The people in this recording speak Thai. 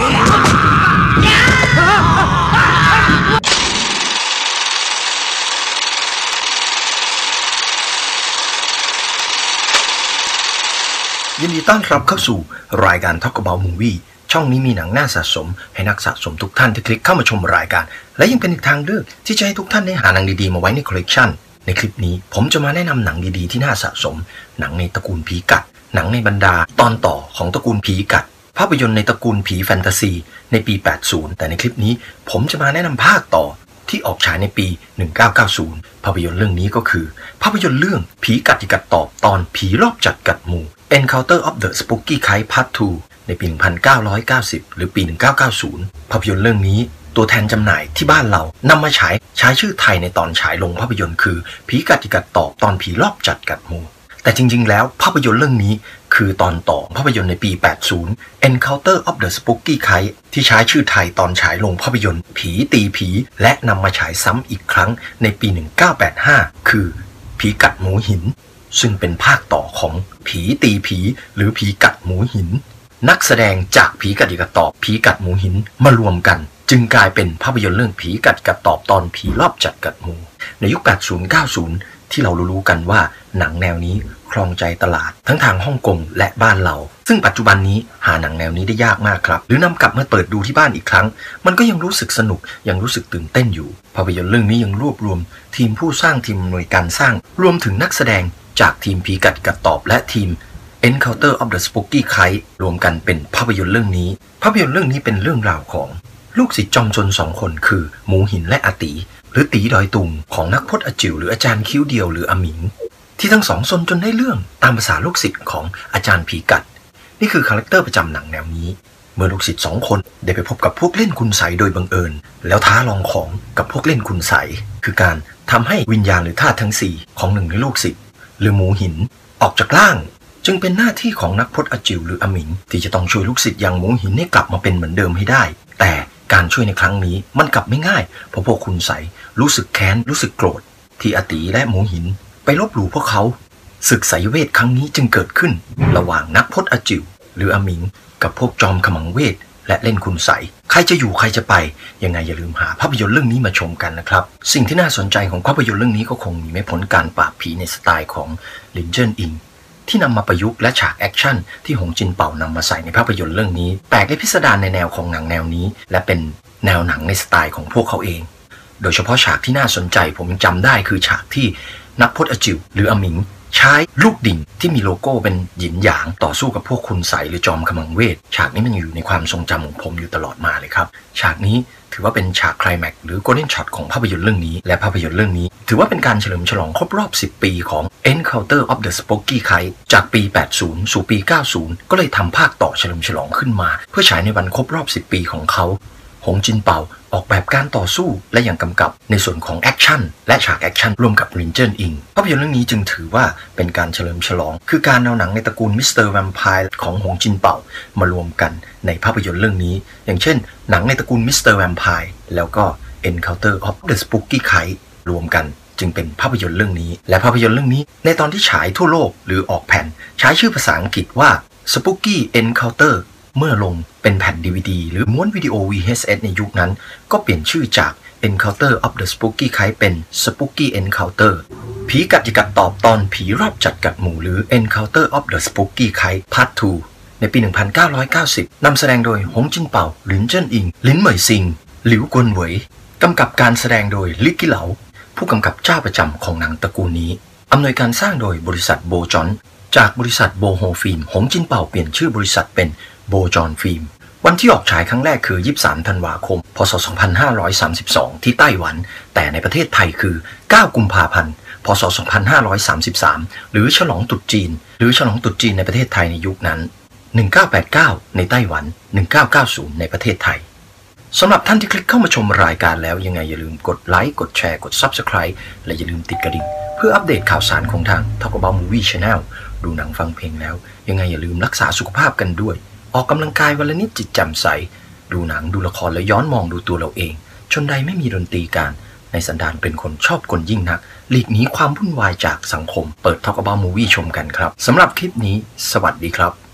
ยินดีต้อนรับเข้าสู่รายการ Talk About Movie ช่องนี้มีหนังน่าสะสม ให้นักสะสมทุกท่านที่คลิกเข้ามาชมรายการ และยังเป็นอีกทางเลือกที่จะให้ทุกท่านได้หาหนังดีๆมาไว้ในคอลเลกชันในคลิปนี้ผมจะมาแนะนำหนังดีๆที่น่าสะสม หนังในตระกูลผีกัด หนังในบรรดาตอนต่อของตระกูลผีกัด ภาพยนตร์ในตระกูลผีแฟนตาซี ในปี 80 แต่ในคลิปนี้ผมจะมาแนะนำภาคต่อที่ออกฉายในปี 1990 ภาพยนตร์เรื่องนี้ก็คือ ภาพยนตร์เรื่องผีกัดกัดตอบตอนผีรอบจัดกัดหมู่ Encounter of the Spooky Kite Part 2 ในปี 1990 หรือปี 1990 ภาพยนตร์เรื่องนี้ตัวแทนจำหน่ายที่บ้านเรานำมาฉายใช้ชื่อไทยในตอนฉายลงภาพยนตร์คือ ผีกัดกัดตอบตอนผีรอบจัดกัดหมู่ แต่จริง ๆ แล้วภาพยนตร์เรื่องนี้คือตอนต่อภาพยนตร์ในปี 80 Encounter of the Spooky Kite ที่ใช้ชื่อไทยตอนฉายลงภาพยนตร์ ผีตีผี และนำมาฉายซ้ำอีกครั้งในปี 1985 คือ ผีกัดหมูหิน ซึ่งเป็นภาคต่อของผีตีผี หรือผีกัดหมูหิน นักแสดงจากผีกัดกัดตอบผีกัดหมูหินมารวมกัน จึงกลายเป็นภาพยนตร์เรื่องผีกัดกัดตอบตอนผีรอบจัดกัดหมู ในยุค 80 90 ที่เรารู้กันว่าหนังแนวนี้ ครองใจตลาดทั้งทางฮ่องกงและบ้านเรา ซึ่งปัจจุบันนี้หาหนังแนวนี้ได้ยากมากครับ หรือนำกลับมาเปิดดูที่บ้านอีกครั้ง มันก็ยังรู้สึกสนุกยังรู้สึกตื่นเต้นอยู่ภาพยนตร์เรื่องนี้ยังรวบรวม ทีมผู้สร้างทีมหน่วยการสร้าง รวมถึงนักแสดงจากทีมผีกัดกัดตอบและทีม Encounter of the Spooky Kite รวมกันเป็นภาพยนตร์เรื่องนี้ ภาพยนตร์เรื่องนี้เป็นเรื่องราวของลูกศิษย์จอมซนสองคนคือ หมูหินและอาตี หรือตีดอยตุงของนักพรตอาจิวหรืออาจารย์คิ้วเดียวหรืออมิง ที่ทั้งสองซนจนได้เรื่องตามภาษาลูกศิษย์ของอาจารย์ผีกัด นี่คือ character ประจำหนังแนวนี้ เมื่อลูกศิษย์สองคนได้ไปพบกับพวกเล่นคุณไสยโดยบังเอิญ แล้วท้าลองของกับพวกเล่นคุณไสยคือการทำให้วิญญาณหรือธาตุทั้งสี่ของหนึ่งในลูกศิษย์หรือหมูหินออกจากร่าง จึงเป็นหน้าที่ของนักพจน์อจิวหรืออมิงที่จะต้องช่วยลูกศิษย์อย่างหมูหินให้กลับมาเป็นเหมือนเดิมให้ได้ แต่การช่วยในครั้งนี้มันกลับไม่ง่ายเพราะพวกคุณใสรู้สึกแค้นรู้สึกโกรธที่อติและหมูหิน ไปลบหลู่พวกเขาศึกสายเวทครั้งนี้จึงเกิดขึ้น ระหว่างนักพจน์อจิวหรืออมิง กับพวกจอมขมังเวท และเล่นคุณใสใครจะอยู่ใครจะไป ยังไงอย่าลืมหาภาพยนตร์เรื่องนี้มาชมกันนะครับ สิ่งที่น่าสนใจของภาพยนตร์เรื่องนี้ก็คงมีไม่พ้นการปราบผีในสไตล์ของลินเจินอิงที่นำมาประยุกต์และฉาก action ที่หงจินเป่านำมาใส่ในภาพยนตร์เรื่องนี้แปลกและพิสดารในแนวของหนังแนวนี้ และเป็นแนวหนังในสไตล์ของพวกเขาเอง โดยเฉพาะฉากที่น่าสนใจผมจำได้คือฉากที่ นักพรตอาจิวหรืออมิง ใช้ลูกดิ่งที่มีโลโก้เป็นหยินหยางต่อสู้กับพวกคุณไสยหรือจอมขมังเวท ฉากนี้มันอยู่ในความทรงจำของผมอยู่ตลอดมาเลยครับ ฉากนี้ถือว่าเป็นฉากคลแม็กหรือ golden shot ของภาพยนตร์เรื่องนี้ และภาพยนตร์เรื่องนี้ ถือว่าเป็นการเฉลิมฉลองครบรอบ 10 ปีของ Encounter of the Spooky Kind จากปี 80 สู่ปี 90 ก็เลยทำภาคต่อเฉลิมฉลองขึ้นมา เพื่อฉายในวันครบรอบ 10 ปีของเขา หงจินเป่า ออกแบบการต่อสู้และยังกำกับในส่วนของ action และฉาก action ร่วมกับลินเจินอิงภาพยนตร์เรื่องนี้จึงถือว่าเป็นการเฉลิมฉลอง คือการเอาหนังในตระกูล Mr. Vampire ของหงจินเป่ามารวมกันในภาพยนตร์เรื่องนี้ อย่างเช่น หนังในตระกูล Mr. Vampire แล้วก็ Encounter of the Spooky Kind รวมกันจึงเป็นภาพยนตร์เรื่องนี้ และภาพยนตร์เรื่องนี้ ในตอนที่ฉายทั่วโลกหรือออกแผ่น ใช้ชื่อภาษาอังกฤษว่า Spooky Encounter เมื่อลงเป็นแผ่น DVD หรือม้วนวิดีโอ VHS ในยุคนั้น ก็เปลี่ยนชื่อจาก Encounter of the Spooky Kite เป็น Spooky Encounter ผีกัดจิกัดตอบตอนผีรอบจัดกัดหมู่หรือ Encounter of the Spooky Kite Part 2 ในปี 1990 นำแสดงโดยหงจินเป่า หลินเจิ้นอิงลินเหมยซิง หลิวกวนเหวย กำกับการแสดงโดยลิกกี้เหลา ผู้กำกับเจ้าประจำของหนังตระกูลนี้อำนวยการสร้างโดยบริษัทโบจอน จากบริษัทโบโฮฟิล์มหงจินเป่าเปลี่ยนชื่อบริษัทเป็น โบจอนฟิล์ม วันที่ออกฉายครั้งแรกคือ 23 ธันวาคม พศ 2532 ที่ไต้หวัน แต่ในประเทศไทยคือ 9 กุมภาพันธ์ พศ 2533 หรือฉลองตรุษจีน หรือฉลองตรุษจีนในประเทศไทยในยุคนั้น 1989 ในไต้หวัน 1990 ในประเทศไทยสำหรับท่านที่คลิกเข้ามาชมรายการแล้วยังไงอย่าลืมกดไลค์ กดแชร์ กด Subscribe และอย่าลืมติดกระดิ่ง เพื่ออัปเดตข่าวสารของทาง Talk About Movie Channel ดูหนังฟังเพลงแล้ว ยังไงอย่าลืมรักษาสุขภาพกันด้วย ออกกำลังกายวันละนิดจิตแจ่มใส ดูหนังดูละครแล้วย้อนมองดูตัวเราเอง ชนใดไม่มีดนตรีการ ในสันดานเป็นคนชอบกลยิ่งนัก หลีกหนีความวุ่นวายจากสังคม เปิดทอกบ้ามูวี่ชมกันครับสำหรับคลิปนี้ สวัสดีครับ